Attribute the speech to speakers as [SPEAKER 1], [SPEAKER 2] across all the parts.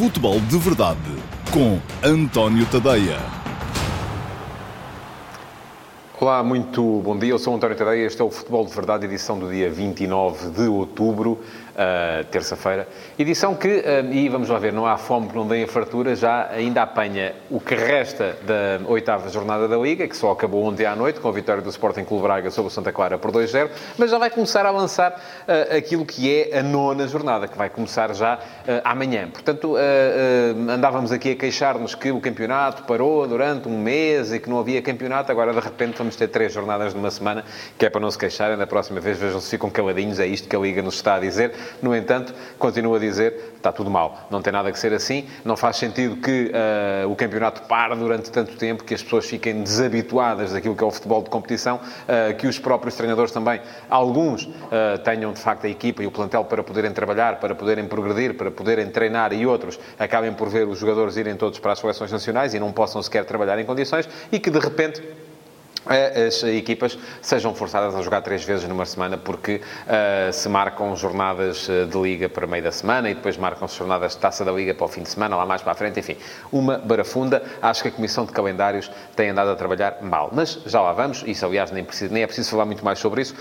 [SPEAKER 1] Futebol de Verdade com António Tadeia.
[SPEAKER 2] Olá, muito bom dia. Eu sou António Tadeia. Este é o Futebol de Verdade, edição do dia 29 de outubro uh, terça-feira. Edição que, uh, e vamos lá ver, não há fome que não deem a fartura, já ainda apanha o que resta da oitava jornada da Liga, que só acabou ontem à noite, com a vitória do Sporting Clube Braga sobre o Santa Clara por 2-0, mas já vai começar a lançar uh, aquilo que é a nona jornada, que vai começar já amanhã. Portanto, andávamos aqui a queixar-nos que o campeonato parou durante um mês e que não havia campeonato, agora de repente vamos ter três jornadas numa semana, que é para não se queixarem, da próxima vez vejam se ficam caladinhos, é isto que a Liga nos está a dizer. No entanto, continuo a dizer, está tudo mal. Não tem nada que ser assim. Não faz sentido que uh, o campeonato pare durante tanto tempo, que as pessoas fiquem desabituadas daquilo que é o futebol de competição, uh, que os próprios treinadores também, alguns, uh, tenham de facto a equipa e o plantel para poderem trabalhar, para poderem progredir, para poderem treinar e outros acabem por ver os jogadores irem todos para as seleções nacionais e não possam sequer trabalhar em condições e que de repente as equipas sejam forçadas a jogar três vezes numa semana porque uh, se marcam jornadas eh, de liga para meio da semana e depois marcam-se jornadas de taça da liga para o fim de semana, lá mais para a frente, enfim, uma barafunda. Acho que a Comissão de Calendários tem andado a trabalhar mal, mas já lá vamos, isso aliás nem, preciso, nem é preciso falar muito mais sobre isso.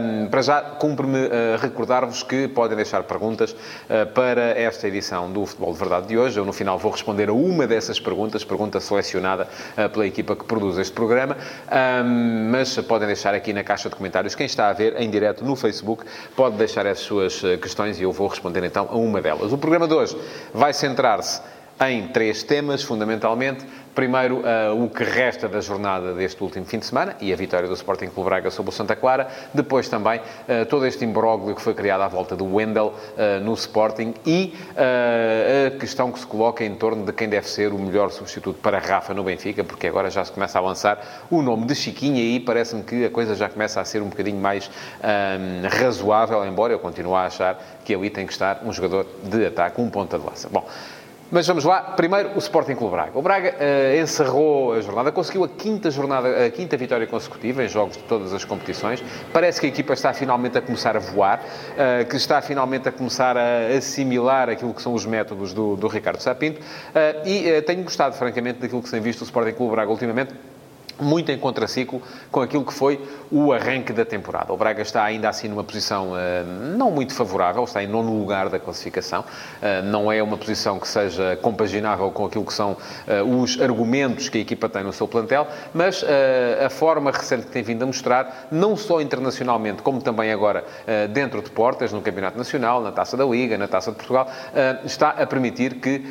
[SPEAKER 2] Um, para já, cumpre-me uh, recordar-vos que podem deixar perguntas uh, para esta edição do Futebol de Verdade de hoje. Eu no final vou responder a uma dessas perguntas, pergunta selecionada pela equipa que produz este programa. Um, mas podem deixar aqui na caixa de comentários. Quem está a ver em direto no Facebook pode deixar as suas eh, questões e eu vou responder então a uma delas. O programa de hoje vai centrar-se em três temas, fundamentalmente. Primeiro, uh, o que resta da jornada deste último fim de semana e a vitória do Sporting Clube Braga sobre o Santa Clara. Depois também uh, todo este imbróglio que foi criado à volta do Wendel uh, no Sporting e a questão que se coloca em torno de quem deve ser o melhor substituto para Rafa no Benfica, porque agora já se começa a lançar o nome de Chiquinho e parece-me que a coisa já começa a ser um bocadinho mais um, razoável, embora eu continue a achar que ali tem que estar um jogador de ataque, um ponta de lança. Bom, mas vamos lá. Primeiro, o Sporting Clube Braga. O Braga uh, encerrou a jornada, conseguiu a quinta jornada, a quinta vitória consecutiva em jogos de todas as competições. Parece que a equipa está finalmente a começar a voar, uh, que está finalmente a começar a assimilar aquilo que são os métodos do, do Ricardo Sapinto. Uh, e tenho gostado, francamente, daquilo que se tem visto o Sporting Clube Braga ultimamente muito em contraciclo com aquilo que foi o arranque da temporada. O Braga está ainda assim numa posição uh, não muito favorável, está em nono lugar da classificação. Uh, não é uma posição que seja compaginável com aquilo que são uh, os argumentos que a equipa tem no seu plantel, mas a forma recente que tem vindo a mostrar, não só internacionalmente, como também agora dentro de portas, no Campeonato Nacional, na Taça da Liga, na Taça de Portugal, está a permitir que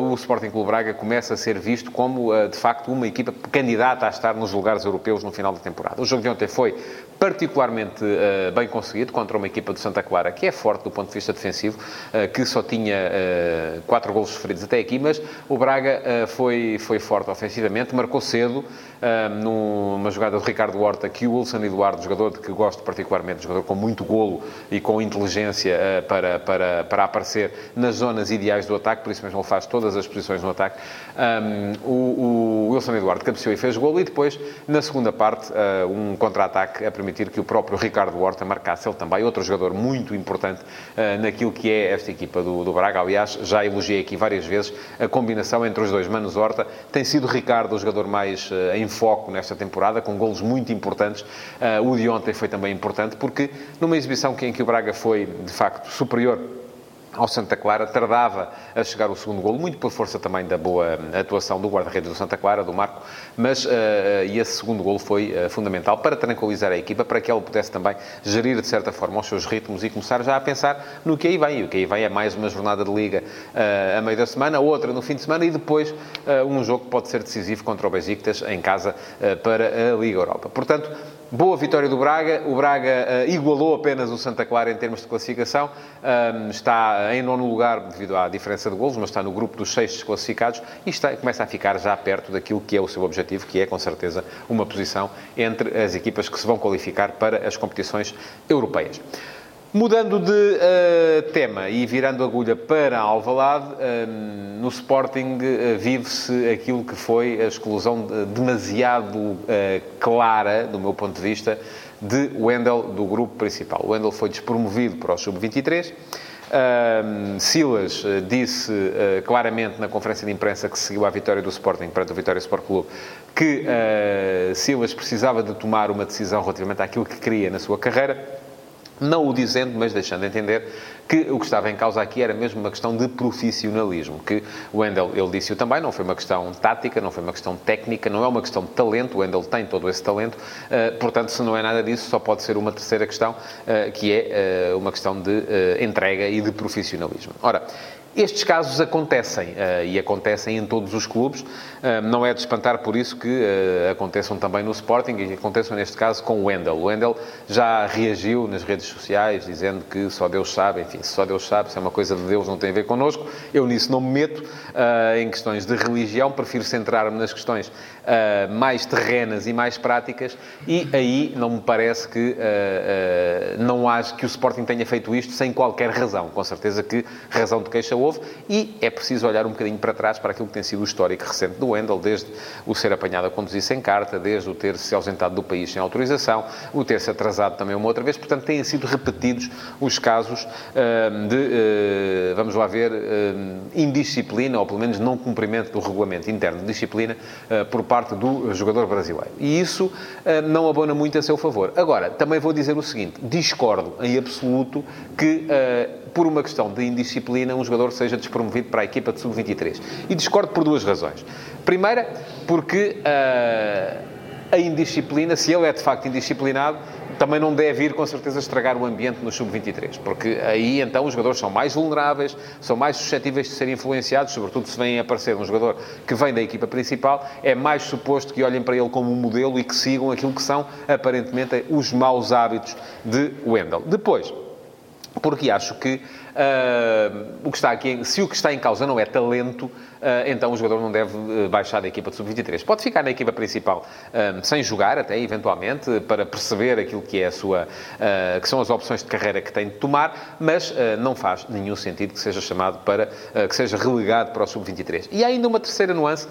[SPEAKER 2] o Sporting Clube Braga comece a ser visto como, de facto, uma equipa candidata a estar nos lugares europeus no final da temporada. O jogo de ontem foi particularmente uh, bem conseguido contra uma equipa do Santa Clara que é forte do ponto de vista defensivo, uh, que só tinha uh, quatro gols sofridos até aqui, mas o Braga foi, foi forte ofensivamente, marcou cedo numa jogada do Ricardo Horta que o Wilson Eduardo, jogador de que gosto particularmente, jogador com muito golo e com inteligência para, para, para aparecer nas zonas ideais do ataque, por isso mesmo ele faz todas as posições no ataque. Um, o, o, Wilson Eduardo cabeceou e fez golo e depois, na segunda parte, um contra-ataque a permitir que o próprio Ricardo Horta marcasse ele também, outro jogador muito importante uh, naquilo que é esta equipa do, do, Braga. Aliás, já elogiei aqui várias vezes a combinação entre os dois. Manos Horta tem sido Ricardo o jogador mais uh, em foco nesta temporada, com golos muito importantes. Uh, o de ontem foi também importante, porque numa exibição em que o Braga foi, de facto, superior ao Santa Clara, tardava a chegar o segundo golo, muito por força também da boa atuação do guarda-redes do Santa Clara, do Marco, mas uh, e esse segundo golo foi uh, fundamental para tranquilizar a equipa, para que ela pudesse também gerir de certa forma os seus ritmos e começar já a pensar no que aí vem. E o que aí vem é mais uma jornada de liga uh, a meio da semana, outra no fim de semana e depois um jogo que pode ser decisivo contra o Besiktas em casa para a Liga Europa. Portanto, Boa vitória do Braga. O Braga uh, igualou apenas o Santa Clara em termos de classificação. Um, está em nono lugar devido à diferença de golos, mas está no grupo dos seis desclassificados e está, começa a ficar já perto daquilo que é o seu objetivo, que é, com certeza, uma posição entre as equipas que se vão qualificar para as competições europeias. Mudando de uh, tema e virando agulha para Alvalade, uh, no Sporting uh, vive-se aquilo que foi a exclusão demasiado clara, do meu ponto de vista, de Wendel do grupo principal. O Wendel foi despromovido para o Sub-23 Uh, Silas uh, disse uh, claramente na conferência de imprensa que seguiu a vitória do Sporting perante o Vitória Sport Clube que Silas precisava de tomar uma decisão relativamente àquilo que queria na sua carreira. Não o dizendo, mas deixando entender que o que estava em causa aqui era mesmo uma questão de profissionalismo, que o Wendel, ele disse-o também, não foi uma questão tática, não foi uma questão técnica, não é uma questão de talento, o Wendel tem todo esse talento, uh, portanto, se não é nada disso, só pode ser uma terceira questão, uh, que é uh, uma questão de entrega e de profissionalismo. Ora, estes casos acontecem uh, e acontecem em todos os clubes. Uh, não é de espantar por isso que uh, aconteçam também no Sporting e aconteçam neste caso com o Wendel. O Wendel já reagiu nas redes sociais dizendo que só Deus sabe, enfim, só Deus sabe, se é uma coisa de Deus não tem a ver connosco. Eu nisso não me meto em questões de religião, prefiro centrar-me nas questões mais terrenas e mais práticas e aí não me parece que não acho que o Sporting tenha feito isto sem qualquer razão. Com certeza que razão de queixa houve e é preciso olhar um bocadinho para trás para aquilo que tem sido o histórico recente do Wendel, desde o ser apanhado a conduzir sem carta, desde o ter se ausentado do país sem autorização, o ter-se atrasado também uma outra vez. Portanto, têm sido repetidos os casos uh, de, uh, vamos lá ver, uh, indisciplina, ou pelo menos não cumprimento do regulamento interno de disciplina por parte do jogador brasileiro. E isso não abona muito a seu favor. Agora, também vou dizer o seguinte, discordo em absoluto que por uma questão de indisciplina, um jogador seja despromovido para a equipa de sub-23. E discordo por duas razões. Primeira, porque uh, a indisciplina, se ele é de facto indisciplinado, também não deve ir, com certeza, estragar o ambiente no sub-23, porque aí então os jogadores são mais vulneráveis, são mais suscetíveis de serem influenciados, sobretudo se vem aparecer um jogador que vem da equipa principal, é mais suposto que olhem para ele como um modelo e que sigam aquilo que são, aparentemente, os maus hábitos de Wendel. Depois, porque acho que uh, o que está aqui, se o que está em causa não é talento, uh, então o jogador não deve ah, baixar da equipa de sub-23. Pode ficar na equipa principal uh, sem jogar, até eventualmente, para perceber aquilo que é a sua, que são as opções de carreira que tem de tomar, mas não faz nenhum sentido que seja chamado para, que seja relegado para o sub-23. E há ainda uma terceira nuance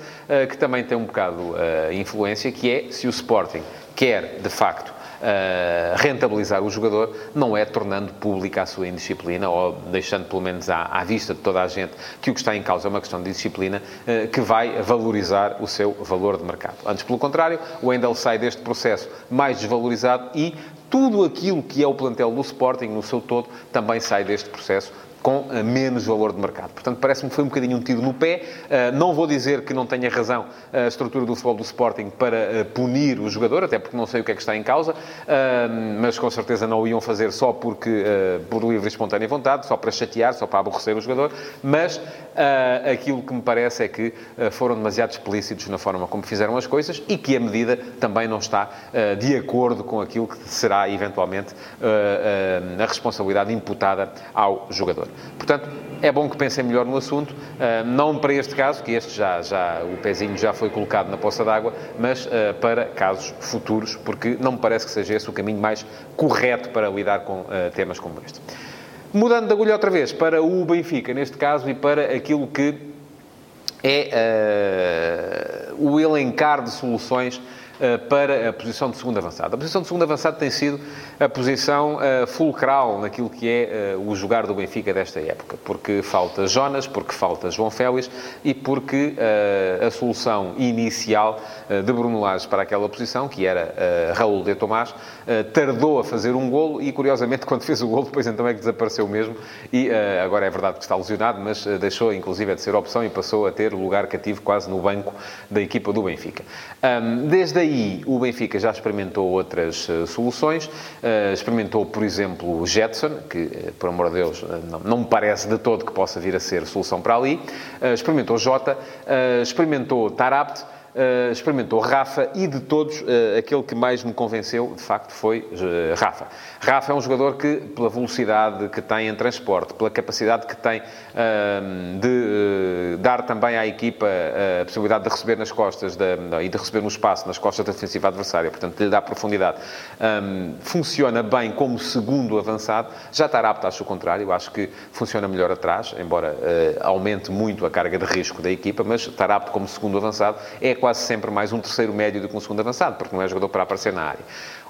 [SPEAKER 2] que também tem um bocado influência, que é se o Sporting quer, de facto, uh, rentabilizar o jogador, não é tornando pública a sua indisciplina ou deixando pelo menos à, à, vista de toda a gente que o que está em causa é uma questão de disciplina uh, que vai valorizar o seu valor de mercado. Antes, pelo contrário, o Wendel sai deste processo mais desvalorizado e tudo aquilo que é o plantel do Sporting no seu todo também sai deste processo com eh, menos valor de mercado. Portanto, parece-me que foi um bocadinho um tiro no pé. Eh, não vou dizer que não tenha razão a estrutura do futebol do Sporting para eh, punir o jogador, até porque não sei o que é que está em causa, mas com certeza não o iam fazer só porque, por livre e espontânea vontade, só para chatear, só para aborrecer o jogador, mas aquilo que me parece é que foram demasiado explícitos na forma como fizeram as coisas e que a medida também não está de acordo com aquilo que será eventualmente a responsabilidade imputada ao jogador. Portanto, é bom que pensem melhor no assunto, uh, não para este caso, que este já, já, o pezinho já foi colocado na poça d'água, mas uh, para casos futuros, porque não me parece que seja esse o caminho mais correto para lidar com uh, temas como este. Mudando de agulha outra vez para o Benfica, neste caso, e para aquilo que é o elencar de soluções eh, para a posição de segundo avançado. A posição de segundo avançado tem sido a posição uh, fulcral naquilo que é uh, o jogar do Benfica desta época, porque falta Jonas, porque falta João Félix e porque a solução inicial de Bruno Lage para aquela posição, que era Raul de Tomás, tardou a fazer um golo e, curiosamente, quando fez o golo, depois então é que desapareceu mesmo e agora é verdade que está lesionado, mas deixou, inclusive, de ser opção e passou a ter lugar cativo quase no banco da equipa do Benfica. Desde aí, o Benfica já experimentou outras soluções. Experimentou, por exemplo, o Jetson, que, por amor de Deus, não, me parece de todo que possa vir a ser solução para ali. experimentou Jota, experimentou Tarabt, uh, experimentou Rafa e de todos, uh, aquele que mais me convenceu, de facto, foi uh, Rafa. Rafa é um jogador que, pela velocidade que tem em transporte, pela capacidade que tem de dar também à equipa a possibilidade de receber nas costas de, e de receber no espaço nas costas da defensiva adversária, portanto, lhe dar profundidade, um, funciona bem como segundo avançado. Já está apto, acho o contrário, acho que funciona melhor atrás, embora aumente muito a carga de risco da equipa, mas estar apto como segundo avançado é quase sempre mais um terceiro médio do que um segundo avançado, porque não é jogador para aparecer na área.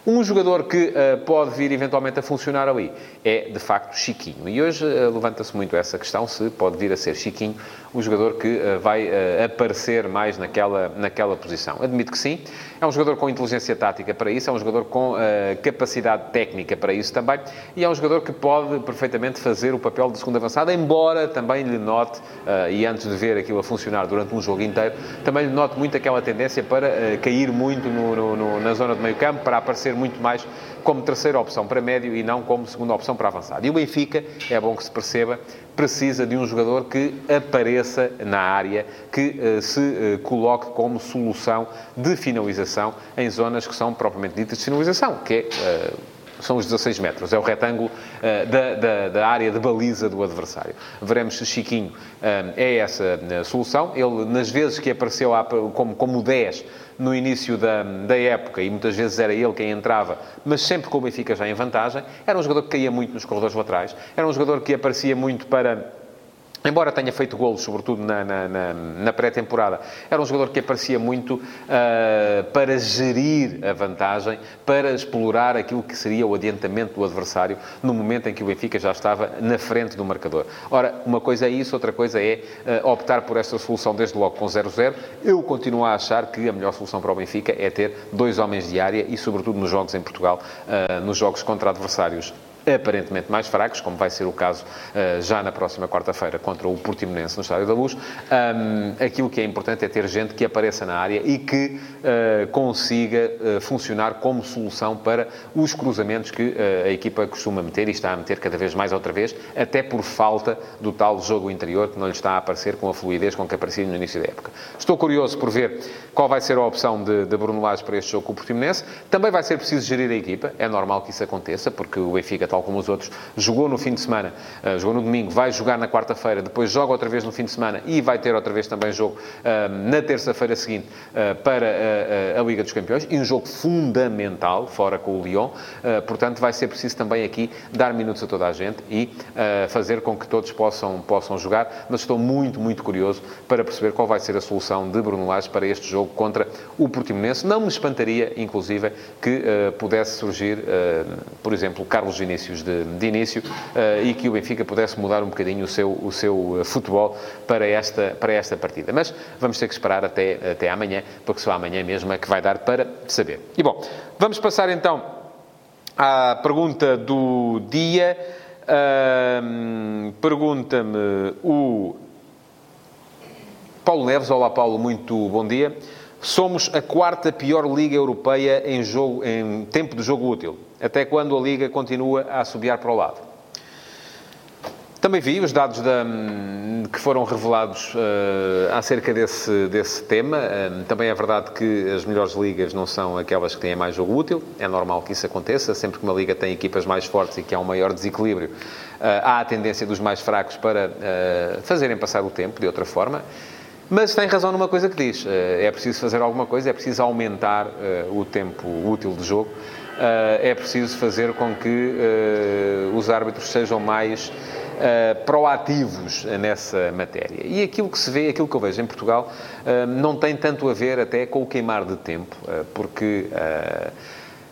[SPEAKER 2] Um jogador que uh, pode vir eventualmente a funcionar ali é, de facto, Chiquinho. E hoje uh, levanta-se muito essa questão se pode vir a ser Chiquinho o jogador que uh, vai aparecer mais naquela, naquela posição. Admito que sim. É um jogador com inteligência tática para isso, é um jogador com capacidade técnica para isso também e é um jogador que pode perfeitamente fazer o papel de segundo avançado, embora também lhe note, e antes de ver aquilo a funcionar durante um jogo inteiro, também lhe note muito aquela tendência para cair muito no, no, no, na zona de meio campo, para aparecer muito mais como terceira opção para médio e não como segunda opção para avançado. E o Benfica, é bom que se perceba, precisa de um jogador que apareça na área, que uh, se uh, coloque como solução de finalização em zonas que são propriamente ditas de finalização, que é... Uh, são os 16 metros, é o retângulo uh, da, da, da, área de baliza do adversário. Veremos se Chiquinho uh, é essa solução. Ele, nas vezes que apareceu como, como 10 no início da, da época, e muitas vezes era ele quem entrava, mas sempre com o Benfica já em vantagem. Era um jogador que caía muito nos corredores laterais, era um jogador que aparecia muito para Embora tenha feito golos, sobretudo na, na, na, na pré-temporada, era um jogador que aparecia muito uh, para gerir a vantagem, para explorar aquilo que seria o adiantamento do adversário no momento em que o Benfica já estava na frente do marcador. Ora, uma coisa é isso, outra coisa é uh, optar por esta solução desde logo com 0-0. Eu continuo a achar que a melhor solução para o Benfica é ter dois homens de área e, sobretudo, nos jogos em Portugal, uh, nos jogos contra adversários aparentemente mais fracos, como vai ser o caso uh, já na próxima quarta-feira contra o Portimonense no Estádio da Luz. Um, aquilo que é importante é ter gente que apareça na área e que uh, consiga uh, funcionar como solução para os cruzamentos que a equipa costuma meter e está a meter cada vez mais outra vez, até por falta do tal jogo interior que não lhe está a aparecer com a fluidez com que aparecia no início da época. Estou curioso por ver qual vai ser a opção de, de Bruno Lage para este jogo com o Portimonense. Também vai ser preciso gerir a equipa, é normal que isso aconteça, porque o Benfica está tal como os outros, jogou no fim de semana, uh, jogou no domingo, vai jogar na quarta-feira, depois joga outra vez no fim de semana e vai ter outra vez também jogo uh, na terça-feira seguinte uh, para a Liga dos Campeões, e um jogo fundamental, fora com o Lyon. portanto, vai ser preciso também aqui dar minutos a toda a gente e fazer com que todos possam, possam jogar, mas estou muito, muito curioso para perceber qual vai ser a solução de Bruno Lage para este jogo contra o Portimonense. Não me espantaria, inclusive, que pudesse surgir, por exemplo, Carlos Vinícius de, de início uh, e que o Benfica pudesse mudar um bocadinho o seu, o seu eh, futebol para esta, para esta partida. Mas vamos ter que esperar até, até amanhã, porque só amanhã mesmo é que vai dar para saber. E bom, vamos passar então à pergunta do dia. Pergunta-me o Paulo Neves. Olá, Paulo, muito bom dia. Somos a quarta pior liga europeia em, jogo, em tempo de jogo útil até quando a Liga continua a assobiar para o lado. Também vi os dados da, que foram revelados uh, acerca desse, desse tema. Uh, também é verdade que as melhores ligas não são aquelas que têm mais jogo útil. É normal que isso aconteça. Sempre que uma liga tem equipas mais fortes e que há um maior desequilíbrio, uh, há a tendência dos mais fracos para fazerem passar o tempo de outra forma. Mas tem razão numa coisa que diz. é preciso fazer alguma coisa, é preciso aumentar o tempo útil de jogo. Eh, é preciso fazer com que eh, os árbitros sejam mais proativos nessa matéria. E aquilo que se vê, aquilo que eu vejo em Portugal, não tem tanto a ver até com o queimar de tempo, porque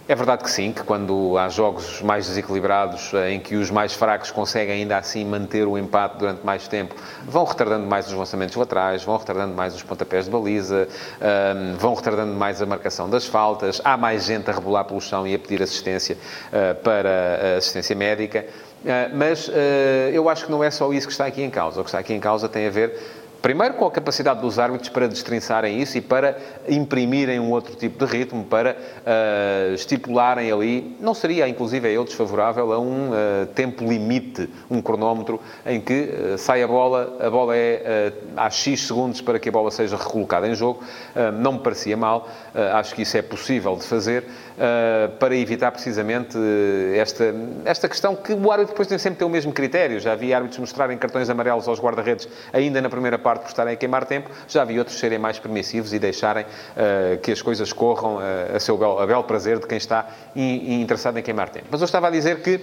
[SPEAKER 2] é verdade que sim, que quando há jogos mais desequilibrados, eh, em que os mais fracos conseguem ainda assim manter o empate durante mais tempo, vão retardando mais os lançamentos laterais, vão retardando mais os pontapés de baliza, ehm, vão retardando mais a marcação das faltas, há mais gente a rebolar pelo chão e a pedir assistência eh, para assistência médica. Eh, mas eu acho que não é só isso que está aqui em causa. O que está aqui em causa tem a ver Primeiro, com a capacidade dos árbitros para destrinçarem isso e para imprimirem um outro tipo de ritmo, para uh, estipularem ali, não seria inclusive a eu desfavorável a um uh, tempo limite, um cronómetro, em que uh, sai a bola, a bola é há X segundos para que a bola seja recolocada em jogo. não me parecia mal, acho que isso é possível de fazer para evitar precisamente esta, esta questão que o árbitro depois tem sempre ter o mesmo critério. Já vi árbitros mostrarem cartões amarelos aos guarda-redes ainda na primeira parte parte por estarem a queimar tempo, já vi outros serem mais permissivos e deixarem uh, que as coisas corram uh, a seu belo, a belo prazer de quem está in, interessado em queimar tempo. Mas eu estava a dizer que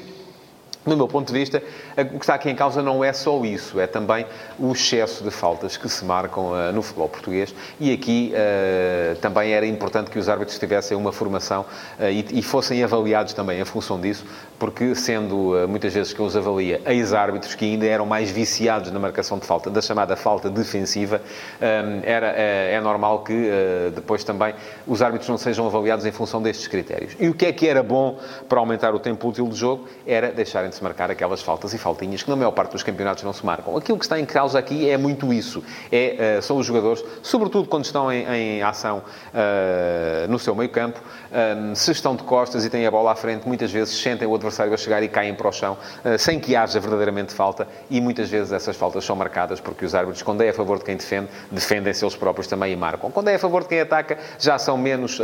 [SPEAKER 2] no meu ponto de vista, o que está aqui em causa não é só isso, é também o excesso de faltas que se marcam uh, no futebol português e aqui uh, também era importante que os árbitros tivessem uma formação uh, e, e, fossem avaliados também em função disso, porque sendo muitas vezes que eu os avalia ex-árbitros que ainda eram mais viciados na marcação de falta, da chamada falta defensiva, era, é, normal que depois também os árbitros não sejam avaliados em função destes critérios. E o que é que era bom para aumentar o tempo útil do jogo? Era deixarem de se marcar aquelas faltas e faltinhas que na maior parte dos campeonatos não se marcam. Aquilo que está em causa aqui é muito isso. É, uh, são os jogadores, sobretudo quando estão em, em ação uh, no seu meio campo, um, se estão de costas e têm a bola à frente, muitas vezes sentem o adversário a chegar e caem para o chão, uh, sem que haja verdadeiramente falta, e muitas vezes essas faltas são marcadas porque os árbitros, quando é a favor de quem defende, defendem-se eles próprios também e marcam. Quando é a favor de quem ataca, já são menos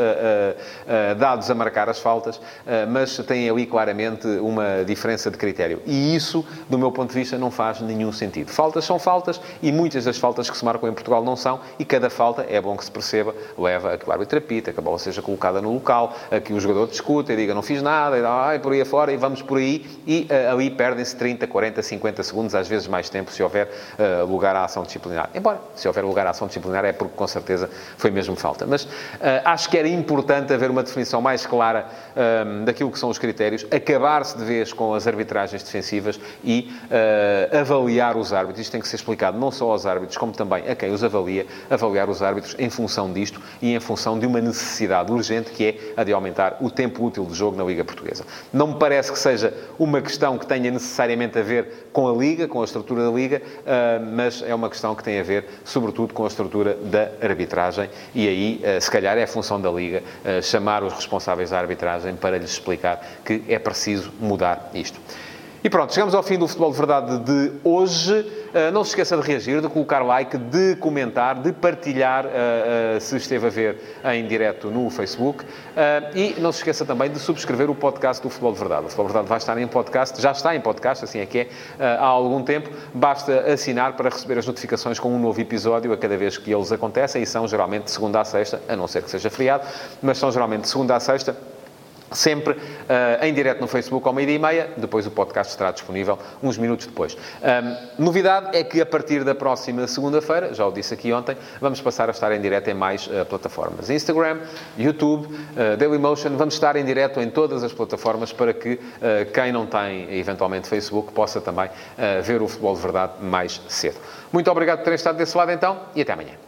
[SPEAKER 2] dados a marcar as faltas, mas têm ali claramente uma diferença de critério. E isso, do meu ponto de vista, não faz nenhum sentido. Faltas são faltas e muitas das faltas que se marcam em Portugal não são, e cada falta, é bom que se perceba, leva a que o árbitro apita, que a bola seja colocada no local, a que o jogador discuta e diga não fiz nada, e ai, por aí afora, e vamos por aí, e uh, ali perdem-se 30, 40, 50 segundos, às vezes mais tempo, se houver uh, lugar à ação disciplinar. Embora, se houver lugar à ação disciplinar, é porque com certeza foi mesmo falta. Mas uh, acho que era importante haver uma definição mais clara daquilo que são os critérios, acabar-se de vez com as arbitragens defensivas e uh, avaliar os árbitros. Isto tem que ser explicado não só aos árbitros, como também a quem os avalia, avaliar os árbitros em função disto e em função de uma necessidade urgente que é a de aumentar o tempo útil de jogo na Liga Portuguesa. Não me parece que seja uma questão que tenha necessariamente a ver com a Liga, com a estrutura da Liga, uh, mas é uma questão que tem a ver, sobretudo, com a estrutura da arbitragem e aí, uh, se calhar, é função da Liga chamar os responsáveis da arbitragem para lhes explicar que é preciso mudar isto. E pronto, chegamos ao fim do Futebol de Verdade de hoje. Uh, não se esqueça de reagir, de colocar like, de comentar, de partilhar uh, uh, se esteve a ver em direto no Facebook. e não se esqueça também de subscrever o podcast do Futebol de Verdade. O Futebol de Verdade vai estar em podcast, já está em podcast, assim é que é, há algum tempo. Basta assinar para receber as notificações com um novo episódio a cada vez que eles acontecem e são geralmente de segunda a sexta, a não ser que seja feriado, mas são geralmente de segunda a sexta sempre uh, em direto no Facebook ao meio-dia e meia, depois o podcast estará disponível uns minutos depois. Um, novidade é que a partir da próxima segunda-feira, já o disse aqui ontem, vamos passar a estar em direto em mais uh, plataformas. Instagram, YouTube, uh, Dailymotion, vamos estar em direto em todas as plataformas para que quem não tem, eventualmente, Facebook, possa também ver o futebol de verdade mais cedo. Muito obrigado por terem estado desse lado então e até amanhã.